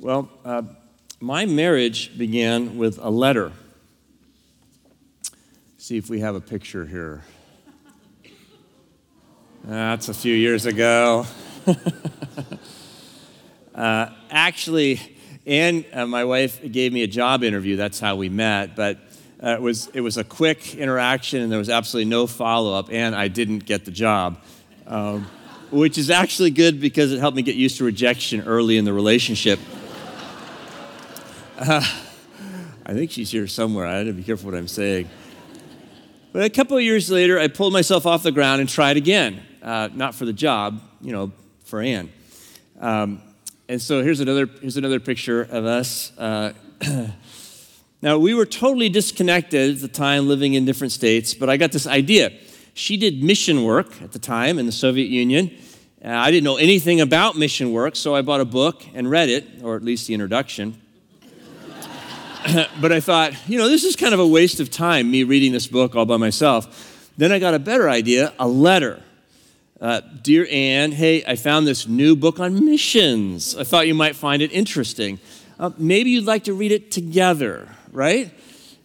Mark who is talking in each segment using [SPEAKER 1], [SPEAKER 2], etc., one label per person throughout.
[SPEAKER 1] Well, uh, my marriage began with a letter. See if we have a picture here. That's a few years ago. uh, actually, Ann, uh, my wife, gave me a job interview. That's how we met. But uh, it, was, it was a quick interaction, and there was absolutely no follow up, and I didn't get the job. Um, which is actually good because it helped me get used to rejection early in the relationship. Uh, I think she's here somewhere. I have to be careful what I'm saying. But a couple of years later, I pulled myself off the ground and tried again. Uh, not for the job, you know, for Ann. Um, and so here's another, here's another picture of us. Uh, now, we were totally disconnected at the time, living in different states, but I got this idea. She did mission work at the time in the Soviet Union. Uh, I didn't know anything about mission work, so I bought a book and read it, or at least the introduction. but I thought, you know, this is kind of a waste of time, me reading this book all by myself. Then I got a better idea a letter. Uh, Dear Anne, hey, I found this new book on missions. I thought you might find it interesting. Uh, maybe you'd like to read it together, right?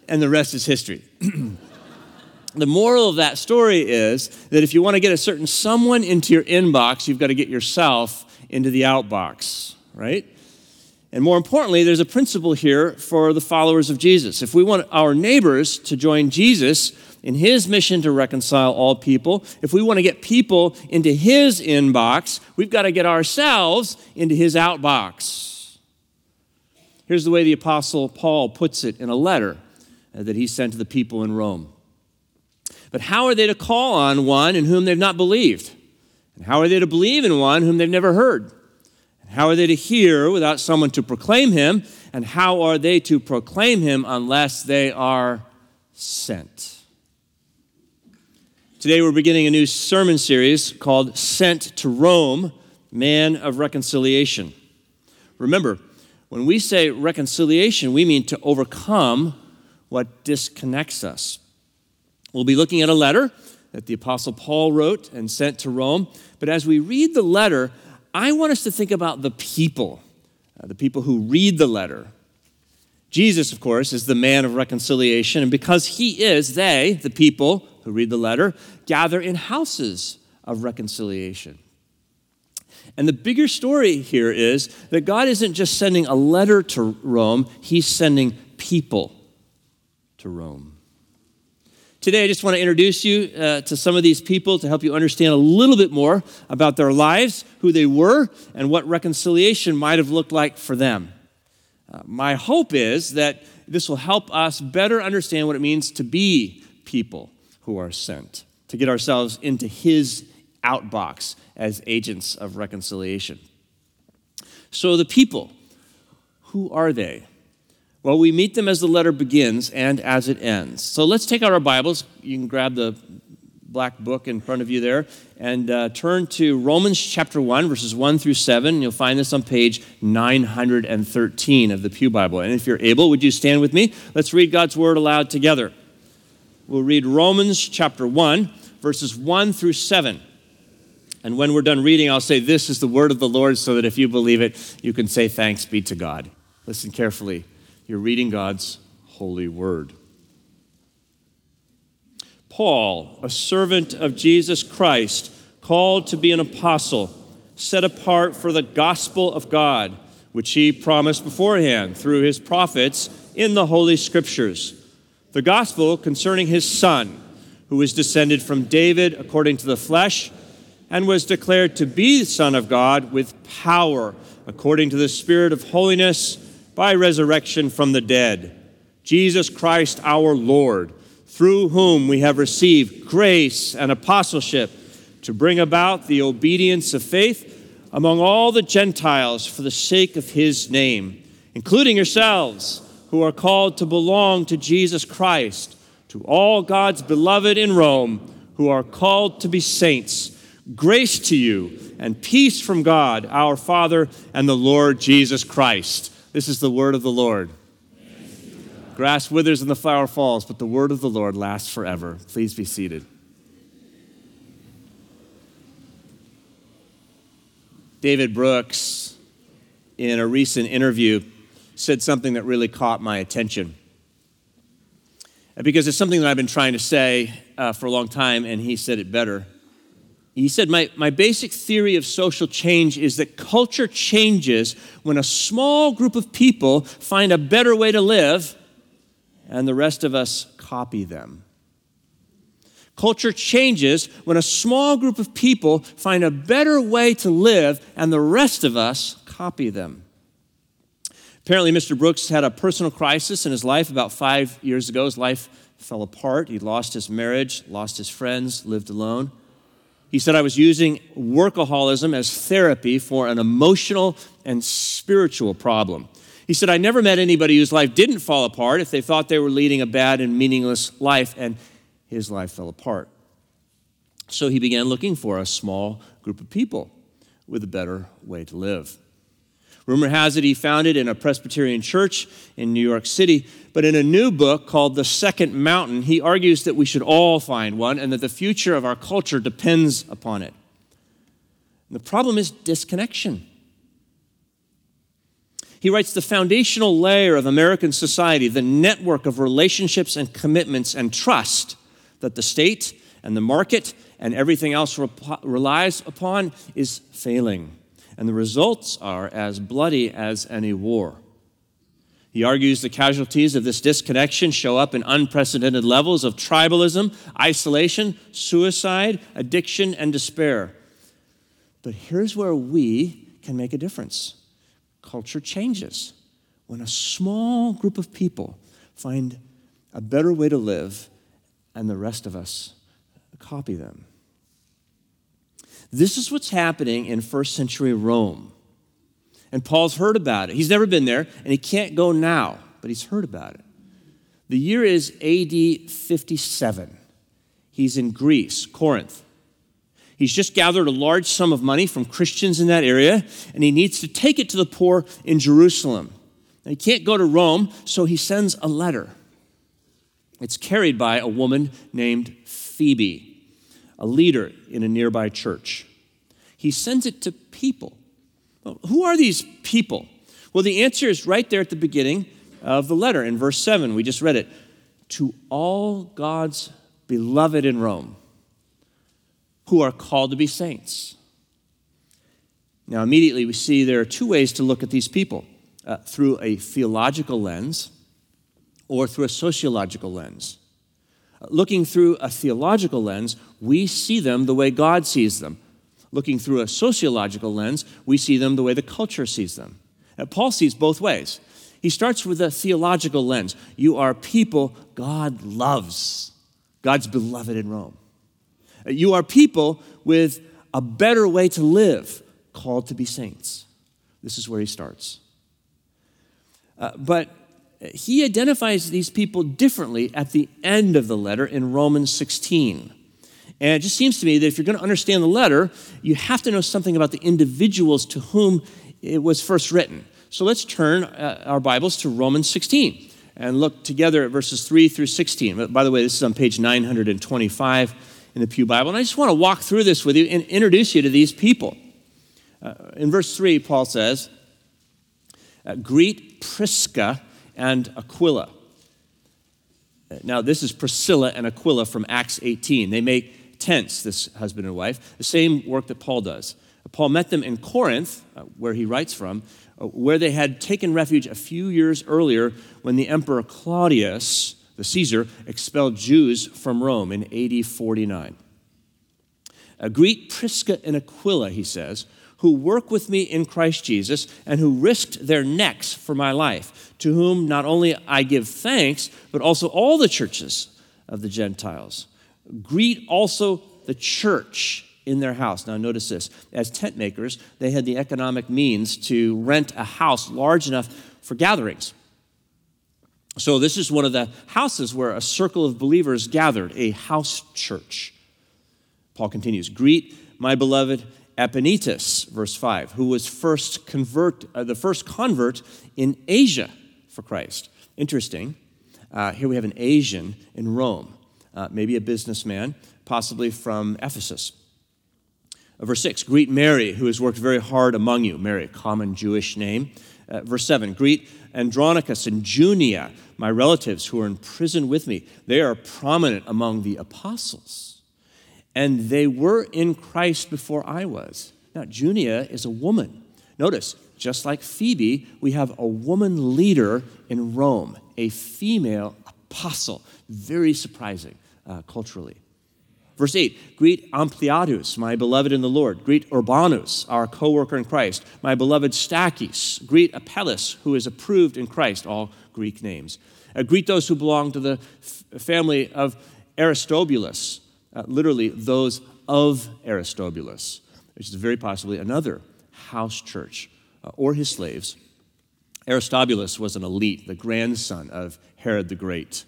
[SPEAKER 1] And the rest is history. the moral of that story is that if you want to get a certain someone into your inbox, you've got to get yourself into the outbox, right? And more importantly, there's a principle here for the followers of Jesus. If we want our neighbors to join Jesus in his mission to reconcile all people, if we want to get people into his inbox, we've got to get ourselves into his outbox. Here's the way the Apostle Paul puts it in a letter uh, that he sent to the people in Rome. But how are they to call on one in whom they've not believed? And how are they to believe in one whom they've never heard? How are they to hear without someone to proclaim him? And how are they to proclaim him unless they are sent? Today we're beginning a new sermon series called Sent to Rome, Man of Reconciliation. Remember, when we say reconciliation, we mean to overcome what disconnects us. We'll be looking at a letter that the Apostle Paul wrote and sent to Rome. But as we read the letter, I want us to think about the people, uh, the people who read the letter. Jesus, of course, is the man of reconciliation, and because he is, they, the people who read the letter, gather in houses of reconciliation. And the bigger story here is that God isn't just sending a letter to Rome, he's sending people to Rome. Today, I just want to introduce you uh, to some of these people to help you understand a little bit more about their lives, who they were, and what reconciliation might have looked like for them. Uh, my hope is that this will help us better understand what it means to be people who are sent, to get ourselves into His outbox as agents of reconciliation. So, the people, who are they? Well, we meet them as the letter begins and as it ends. So let's take out our Bibles. You can grab the black book in front of you there and uh, turn to Romans chapter 1, verses 1 through 7. You'll find this on page 913 of the Pew Bible. And if you're able, would you stand with me? Let's read God's word aloud together. We'll read Romans chapter 1, verses 1 through 7. And when we're done reading, I'll say, This is the word of the Lord, so that if you believe it, you can say, Thanks be to God. Listen carefully. You're reading God's holy word. Paul, a servant of Jesus Christ, called to be an apostle, set apart for the gospel of God, which he promised beforehand through his prophets in the Holy Scriptures. The gospel concerning his Son, who was descended from David according to the flesh, and was declared to be the Son of God with power according to the Spirit of holiness by resurrection from the dead, Jesus Christ our Lord, through whom we have received grace and apostleship to bring about the obedience of faith among all the Gentiles for the sake of his name, including yourselves, who are called to belong to Jesus Christ, to all God's beloved in Rome, who are called to be saints. Grace to you and peace from God, our Father, and the Lord Jesus Christ. This is the word of the Lord. Grass withers and the flower falls, but the word of the Lord lasts forever. Please be seated. David Brooks in a recent interview, said something that really caught my attention. Because it's something that I've been trying to say uh, for a long time, and he said it better. He said, my, my basic theory of social change is that culture changes when a small group of people find a better way to live and the rest of us copy them. Culture changes when a small group of people find a better way to live and the rest of us copy them. Apparently, Mr. Brooks had a personal crisis in his life about five years ago. His life fell apart. He lost his marriage, lost his friends, lived alone. He said, I was using workaholism as therapy for an emotional and spiritual problem. He said, I never met anybody whose life didn't fall apart if they thought they were leading a bad and meaningless life, and his life fell apart. So he began looking for a small group of people with a better way to live. Rumor has it he founded in a Presbyterian church in New York City, but in a new book called The Second Mountain, he argues that we should all find one and that the future of our culture depends upon it. And the problem is disconnection. He writes the foundational layer of American society, the network of relationships and commitments and trust that the state and the market and everything else relies upon, is failing and the results are as bloody as any war. He argues the casualties of this disconnection show up in unprecedented levels of tribalism, isolation, suicide, addiction, and despair. But here's where we can make a difference culture changes when a small group of people find a better way to live and the rest of us copy them. This is what's happening in first century Rome. And Paul's heard about it. He's never been there, and he can't go now, but he's heard about it. The year is AD 57. He's in Greece, Corinth. He's just gathered a large sum of money from Christians in that area, and he needs to take it to the poor in Jerusalem. Now, he can't go to Rome, so he sends a letter. It's carried by a woman named Phoebe a leader in a nearby church. He sends it to people. Well, who are these people? Well, the answer is right there at the beginning of the letter in verse 7. We just read it. To all God's beloved in Rome who are called to be saints. Now, immediately we see there are two ways to look at these people uh, through a theological lens or through a sociological lens looking through a theological lens, we see them the way God sees them. Looking through a sociological lens, we see them the way the culture sees them. And Paul sees both ways. He starts with a theological lens. You are people God loves, God's beloved in Rome. You are people with a better way to live, called to be saints. This is where he starts. Uh, but he identifies these people differently at the end of the letter in Romans 16. And it just seems to me that if you're going to understand the letter, you have to know something about the individuals to whom it was first written. So let's turn uh, our Bibles to Romans 16 and look together at verses 3 through 16. By the way, this is on page 925 in the Pew Bible. And I just want to walk through this with you and introduce you to these people. Uh, in verse 3, Paul says, Greet Prisca and Aquila. Now, this is Priscilla and Aquila from Acts 18. They make tents, this husband and wife, the same work that Paul does. Paul met them in Corinth, uh, where he writes from, uh, where they had taken refuge a few years earlier when the emperor Claudius, the Caesar, expelled Jews from Rome in AD 49. Uh, greet Prisca and Aquila, he says, who work with me in Christ Jesus and who risked their necks for my life, to whom not only I give thanks, but also all the churches of the Gentiles. Greet also the church in their house. Now, notice this as tent makers, they had the economic means to rent a house large enough for gatherings. So, this is one of the houses where a circle of believers gathered, a house church. Paul continues Greet my beloved Epaenetus, verse 5, who was first convert, uh, the first convert in Asia for Christ. Interesting. Uh, here we have an Asian in Rome, uh, maybe a businessman, possibly from Ephesus. Uh, verse 6 Greet Mary, who has worked very hard among you. Mary, a common Jewish name. Uh, verse 7 Greet Andronicus and Junia, my relatives who are in prison with me. They are prominent among the apostles. And they were in Christ before I was. Now, Junia is a woman. Notice, just like Phoebe, we have a woman leader in Rome, a female apostle. Very surprising uh, culturally. Verse 8 Greet Ampliatus, my beloved in the Lord. Greet Urbanus, our co worker in Christ. My beloved Stachys. Greet Apelles, who is approved in Christ, all Greek names. Uh, greet those who belong to the f- family of Aristobulus, uh, literally, those of Aristobulus, which is very possibly another house church, uh, or his slaves. Aristobulus was an elite, the grandson of Herod the Great.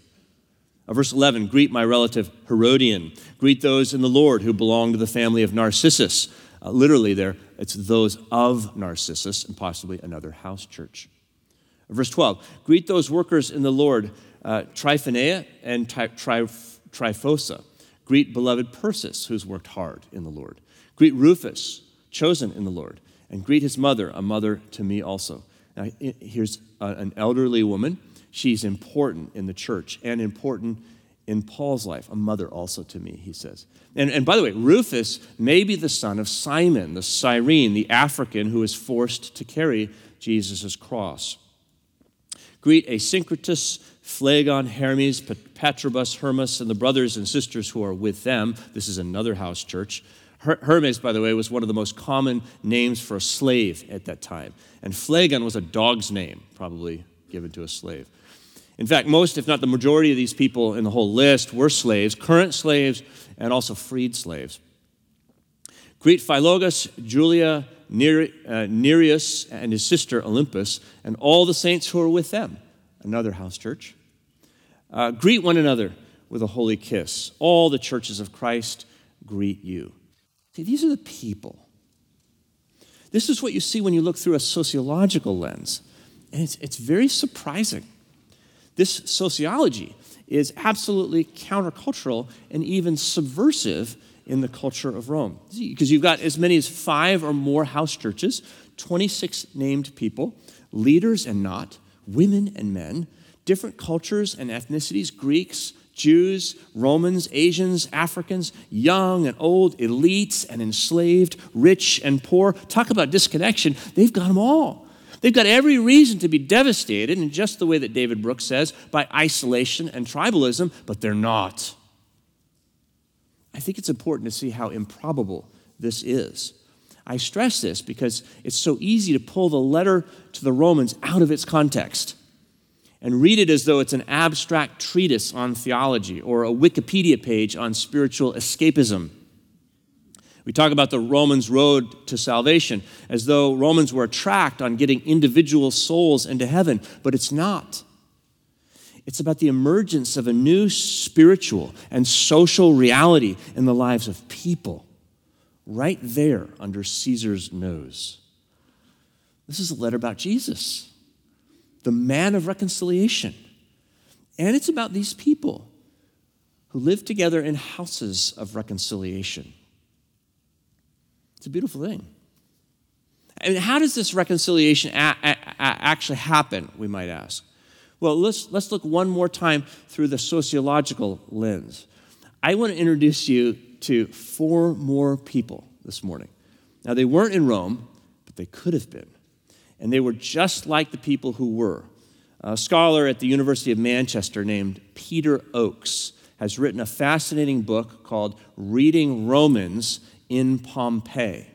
[SPEAKER 1] Uh, verse 11 Greet my relative Herodion. Greet those in the Lord who belong to the family of Narcissus. Uh, literally, there, it's those of Narcissus and possibly another house church. Verse 12 Greet those workers in the Lord, uh, Tryphaena and Tri- Tri- Tryphosa. Greet beloved Persis, who's worked hard in the Lord. Greet Rufus, chosen in the Lord. And greet his mother, a mother to me also. Now, here's an elderly woman She's important in the church and important in Paul's life, a mother also to me, he says. And, and by the way, Rufus may be the son of Simon, the Cyrene, the African who was forced to carry Jesus' cross. Greet Asyncritus, Phlegon, Hermes, Patrobus, Hermas, and the brothers and sisters who are with them. This is another house church. Her- Hermes, by the way, was one of the most common names for a slave at that time. And Phlegon was a dog's name, probably given to a slave. In fact, most, if not the majority of these people in the whole list were slaves, current slaves, and also freed slaves. Greet Philologus, Julia, uh, Nereus, and his sister Olympus, and all the saints who are with them. Another house church. Uh, greet one another with a holy kiss. All the churches of Christ greet you. See, these are the people. This is what you see when you look through a sociological lens. And it's, it's very surprising. This sociology is absolutely countercultural and even subversive in the culture of Rome. Because you've got as many as five or more house churches, 26 named people, leaders and not, women and men, different cultures and ethnicities Greeks, Jews, Romans, Asians, Africans, young and old, elites and enslaved, rich and poor. Talk about disconnection. They've got them all. They've got every reason to be devastated, in just the way that David Brooks says, by isolation and tribalism, but they're not. I think it's important to see how improbable this is. I stress this because it's so easy to pull the letter to the Romans out of its context and read it as though it's an abstract treatise on theology or a Wikipedia page on spiritual escapism. We talk about the Romans' road to salvation as though Romans were a tract on getting individual souls into heaven, but it's not. It's about the emergence of a new spiritual and social reality in the lives of people, right there under Caesar's nose. This is a letter about Jesus, the man of reconciliation. And it's about these people who live together in houses of reconciliation. It's a beautiful thing. Mean, how does this reconciliation a- a- actually happen, we might ask? Well, let's, let's look one more time through the sociological lens. I want to introduce you to four more people this morning. Now, they weren't in Rome, but they could have been. And they were just like the people who were. A scholar at the University of Manchester named Peter Oakes has written a fascinating book called Reading Romans in Pompeii.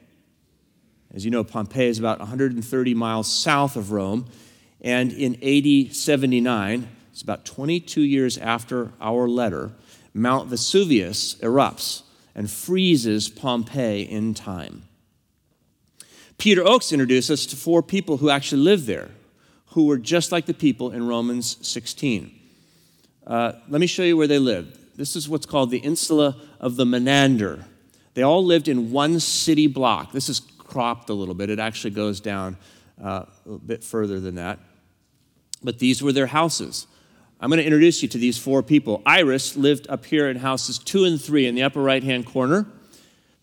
[SPEAKER 1] As you know, Pompeii is about 130 miles south of Rome, and in AD 79, it's about 22 years after our letter, Mount Vesuvius erupts and freezes Pompeii in time. Peter Oakes introduced us to four people who actually lived there, who were just like the people in Romans 16. Uh, let me show you where they lived. This is what's called the Insula of the Menander. They all lived in one city block. This is cropped a little bit, it actually goes down uh, a bit further than that. But these were their houses. I'm going to introduce you to these four people. Iris lived up here in houses two and three in the upper right hand corner.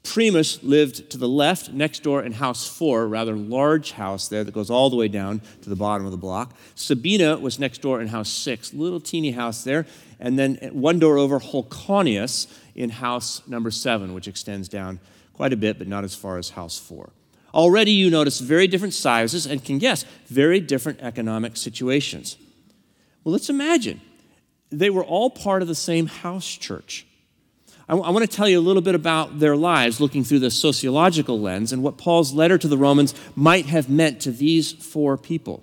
[SPEAKER 1] Primus lived to the left, next door in house four, rather large house there that goes all the way down to the bottom of the block. Sabina was next door in house six, little teeny house there. And then one door over, Holconius in house number seven, which extends down quite a bit, but not as far as house four. Already you notice very different sizes and can guess very different economic situations. Well, let's imagine they were all part of the same house church. I, w- I want to tell you a little bit about their lives looking through the sociological lens and what Paul's letter to the Romans might have meant to these four people.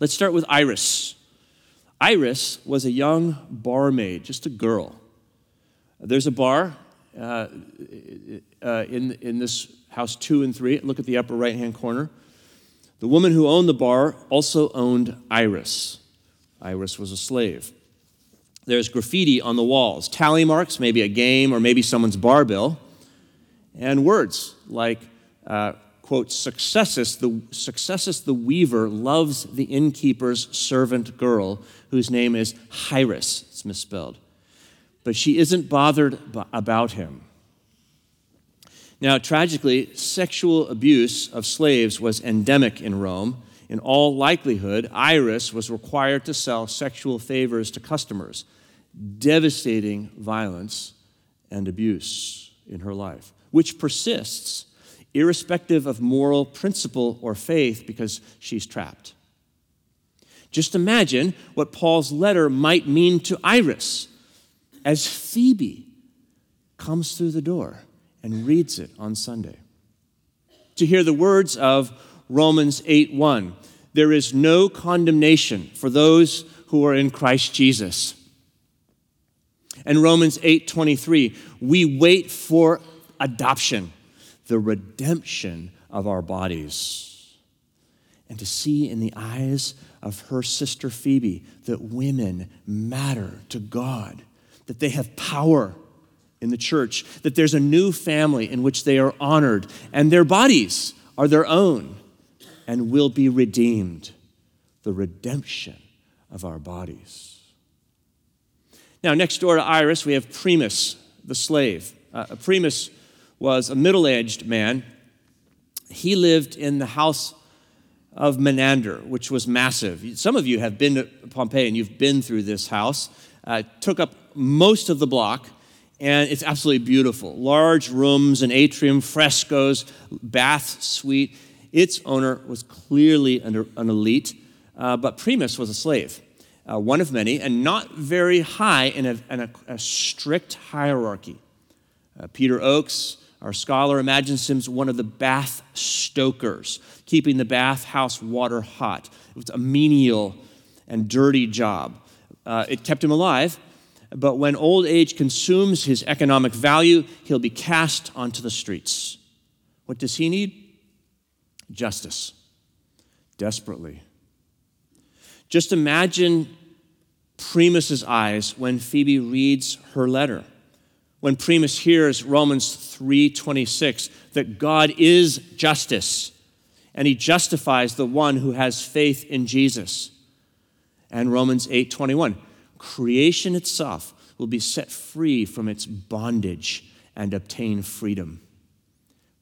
[SPEAKER 1] Let's start with Iris. Iris was a young barmaid, just a girl. There's a bar uh, uh, in, in this house two and three. Look at the upper right hand corner. The woman who owned the bar also owned Iris. Iris was a slave. There's graffiti on the walls, tally marks, maybe a game or maybe someone's bar bill, and words like, uh, quote, Successus the, Successus the weaver loves the innkeeper's servant girl, whose name is Hyrus. It's misspelled. But she isn't bothered about him. Now, tragically, sexual abuse of slaves was endemic in Rome. In all likelihood, Iris was required to sell sexual favors to customers devastating violence and abuse in her life, which persists irrespective of moral principle or faith because she's trapped. Just imagine what Paul's letter might mean to Iris as Phoebe comes through the door and reads it on Sunday. To hear the words of Romans 8 1 there is no condemnation for those who are in Christ Jesus. And Romans 8:23, we wait for adoption, the redemption of our bodies. And to see in the eyes of her sister Phoebe that women matter to God, that they have power in the church, that there's a new family in which they are honored, and their bodies are their own and will be redeemed. The redemption of our bodies. Now, next door to Iris, we have Primus, the slave. Uh, Primus was a middle aged man. He lived in the house of Menander, which was massive. Some of you have been to Pompeii and you've been through this house. Uh, took up most of the block, and it's absolutely beautiful. Large rooms, an atrium, frescoes, bath suite. Its owner was clearly an, an elite, uh, but Primus was a slave uh, one of many, and not very high in a, in a, a strict hierarchy. Uh, Peter Oakes, our scholar, imagines him as one of the bath stokers, keeping the bathhouse water hot. It was a menial and dirty job. Uh, it kept him alive, but when old age consumes his economic value, he'll be cast onto the streets. What does he need? Justice. Desperately. Just imagine Primus's eyes when Phoebe reads her letter. When Primus hears Romans 3:26 that God is justice and he justifies the one who has faith in Jesus. And Romans 8:21 creation itself will be set free from its bondage and obtain freedom.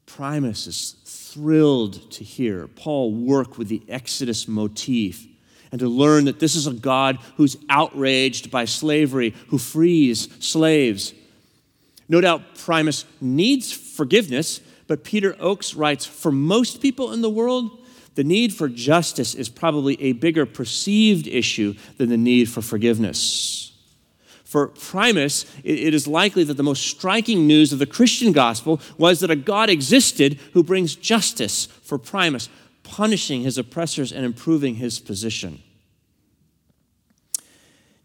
[SPEAKER 1] Primus is thrilled to hear Paul work with the Exodus motif and to learn that this is a God who's outraged by slavery, who frees slaves. No doubt Primus needs forgiveness, but Peter Oakes writes for most people in the world, the need for justice is probably a bigger perceived issue than the need for forgiveness. For Primus, it is likely that the most striking news of the Christian gospel was that a God existed who brings justice for Primus, punishing his oppressors and improving his position.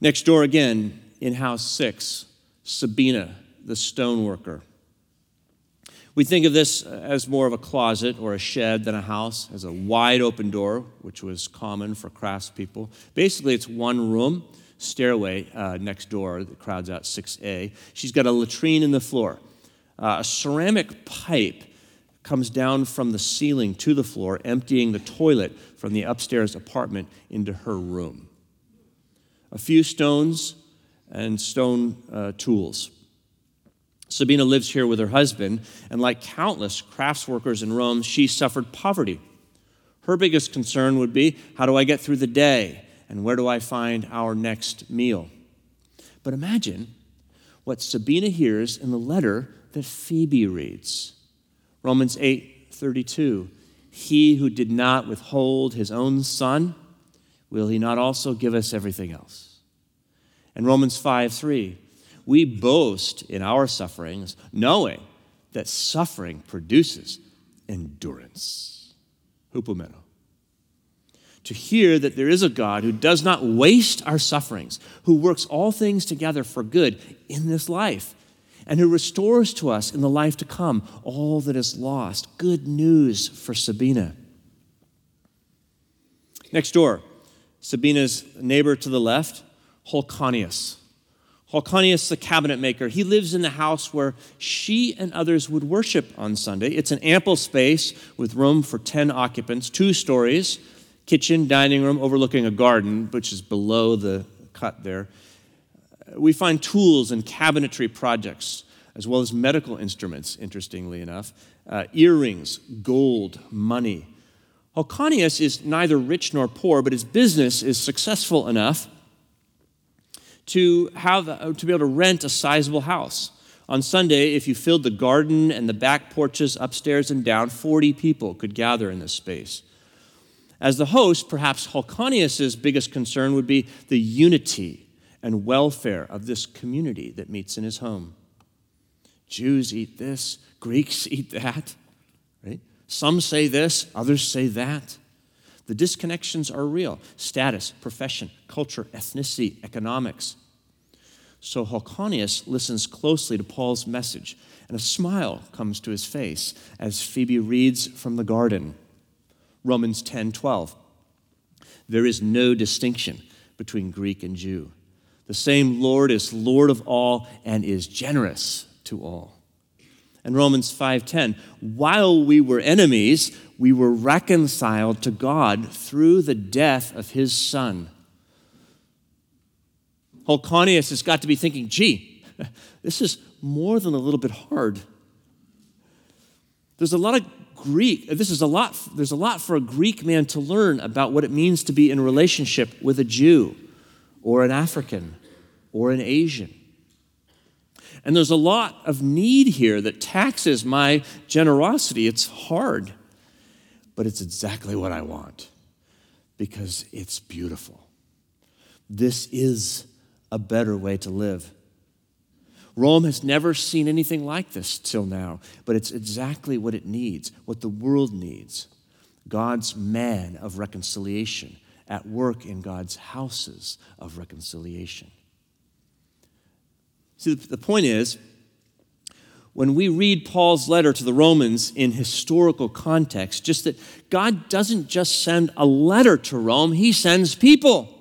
[SPEAKER 1] Next door again, in house six, Sabina, the stoneworker. We think of this as more of a closet or a shed than a house, as a wide open door, which was common for craftspeople. Basically, it's one room, stairway uh, next door that crowds out 6A. She's got a latrine in the floor. Uh, a ceramic pipe comes down from the ceiling to the floor, emptying the toilet from the upstairs apartment into her room. A few stones and stone uh, tools. Sabina lives here with her husband, and like countless crafts workers in Rome, she suffered poverty. Her biggest concern would be how do I get through the day, and where do I find our next meal? But imagine what Sabina hears in the letter that Phoebe reads. Romans 8:32. He who did not withhold his own son, will he not also give us everything else? And Romans 5:3. We boast in our sufferings, knowing that suffering produces endurance. Hupomeno. To hear that there is a God who does not waste our sufferings, who works all things together for good in this life, and who restores to us in the life to come all that is lost. Good news for Sabina. Next door, Sabina's neighbor to the left, Holconius. Holconius, the cabinet maker, he lives in the house where she and others would worship on Sunday. It's an ample space with room for 10 occupants, two stories, kitchen, dining room overlooking a garden, which is below the cut there. We find tools and cabinetry projects, as well as medical instruments, interestingly enough, uh, earrings, gold, money. Holconius is neither rich nor poor, but his business is successful enough to, have, uh, to be able to rent a sizable house. On Sunday, if you filled the garden and the back porches upstairs and down, 40 people could gather in this space. As the host, perhaps Holconius's biggest concern would be the unity and welfare of this community that meets in his home. Jews eat this, Greeks eat that, right? Some say this, others say that. The disconnections are real status, profession, culture, ethnicity, economics. So Holconius listens closely to Paul's message, and a smile comes to his face as Phoebe reads from the garden. Romans 10 12. There is no distinction between Greek and Jew. The same Lord is Lord of all and is generous to all. And Romans 5:10, while we were enemies, we were reconciled to God through the death of his son. Holconius has got to be thinking, gee, this is more than a little bit hard. There's a lot of Greek, this is a lot, there's a lot for a Greek man to learn about what it means to be in relationship with a Jew or an African or an Asian. And there's a lot of need here that taxes my generosity. It's hard, but it's exactly what I want because it's beautiful. This is a better way to live. Rome has never seen anything like this till now, but it's exactly what it needs, what the world needs. God's man of reconciliation at work in God's houses of reconciliation. See, the point is, when we read Paul's letter to the Romans in historical context, just that God doesn't just send a letter to Rome, he sends people.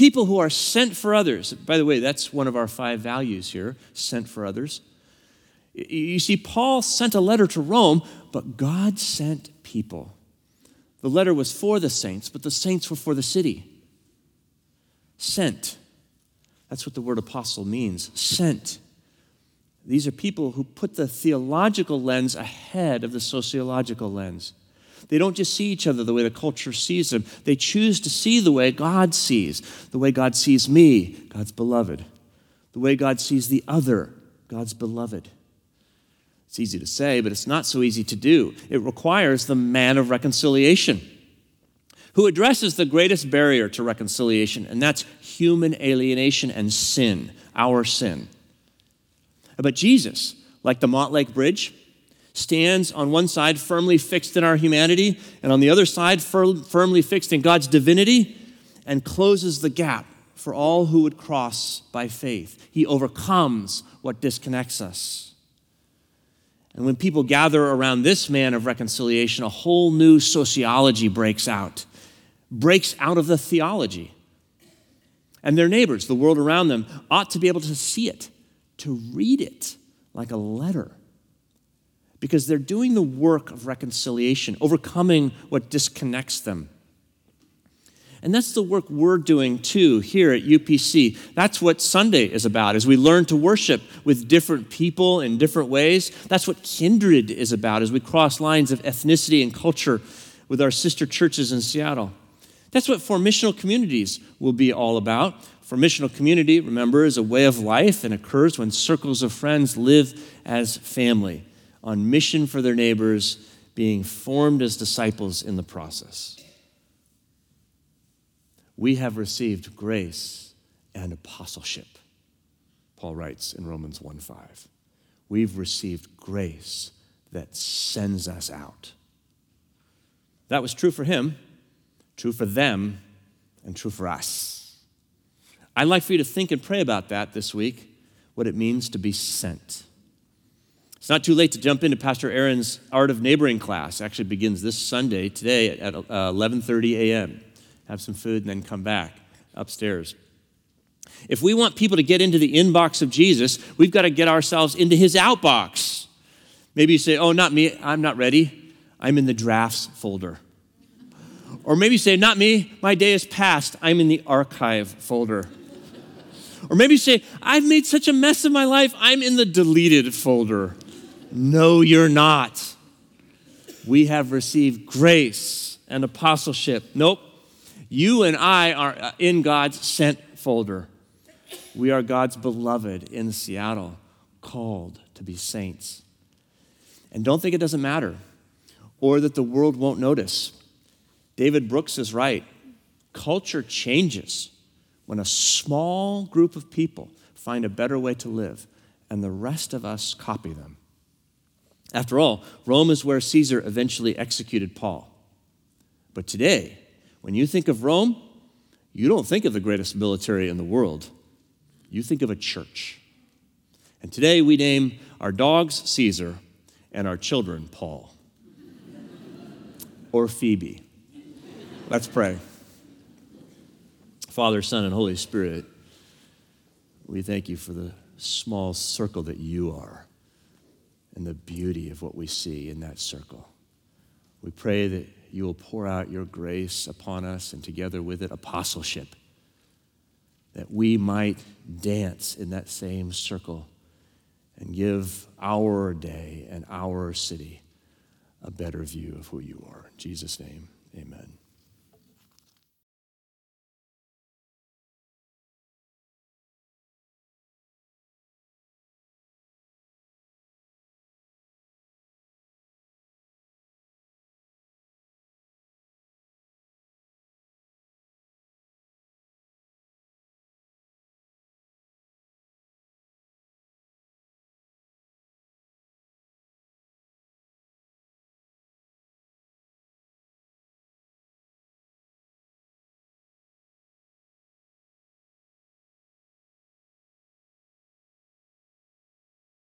[SPEAKER 1] People who are sent for others. By the way, that's one of our five values here sent for others. You see, Paul sent a letter to Rome, but God sent people. The letter was for the saints, but the saints were for the city. Sent. That's what the word apostle means sent. These are people who put the theological lens ahead of the sociological lens. They don't just see each other the way the culture sees them. They choose to see the way God sees, the way God sees me, God's beloved, the way God sees the other, God's beloved. It's easy to say, but it's not so easy to do. It requires the man of reconciliation who addresses the greatest barrier to reconciliation, and that's human alienation and sin, our sin. But Jesus, like the Montlake Bridge, stands on one side firmly fixed in our humanity, and on the other side fir- firmly fixed in God's divinity, and closes the gap for all who would cross by faith. He overcomes what disconnects us. And when people gather around this man of reconciliation, a whole new sociology breaks out, breaks out of the theology. And their neighbors, the world around them, ought to be able to see it, to read it like a letter because they're doing the work of reconciliation, overcoming what disconnects them. And that's the work we're doing too here at UPC. That's what Sunday is about, as we learn to worship with different people in different ways. That's what Kindred is about, as we cross lines of ethnicity and culture with our sister churches in Seattle. That's what formissional communities will be all about. Formissional community, remember, is a way of life and occurs when circles of friends live as family, on mission for their neighbors, being formed as disciples in the process we have received grace and apostleship. Paul writes in Romans 1 5. We've received grace that sends us out. That was true for him, true for them, and true for us. I'd like for you to think and pray about that this week, what it means to be sent. It's not too late to jump into Pastor Aaron's Art of Neighboring class. It actually begins this Sunday, today at 11:30 uh, a.m have some food, and then come back upstairs. If we want people to get into the inbox of Jesus, we've got to get ourselves into his outbox. Maybe you say, Oh, not me, I'm not ready. I'm in the drafts folder. Or maybe you say, Not me, my day is past. I'm in the archive folder. Or maybe you say, I've made such a mess of my life, I'm in the deleted folder. No, you're not. We have received grace and apostleship. Nope, you and I are uh, in God's sent folder. We are God's beloved in Seattle, called to be saints. And don't think it doesn't matter or that the world won't notice. David Brooks is right. Culture changes when a small group of people find a better way to live and the rest of us copy them. After all, Rome is where Caesar eventually executed Paul. But today, when you think of Rome, you don't think of the greatest military in the world. You think of a church. And today we name our dogs Caesar and our children Paul or Phoebe. Let's pray. Father, Son, and Holy Spirit, we thank you for the small circle that you are and the beauty of what we see in that circle. We pray that you will pour out your grace upon us and together with it apostleship, that we might dance in that same circle and give our day and our city a better view of who you are. In Jesus' name, amen.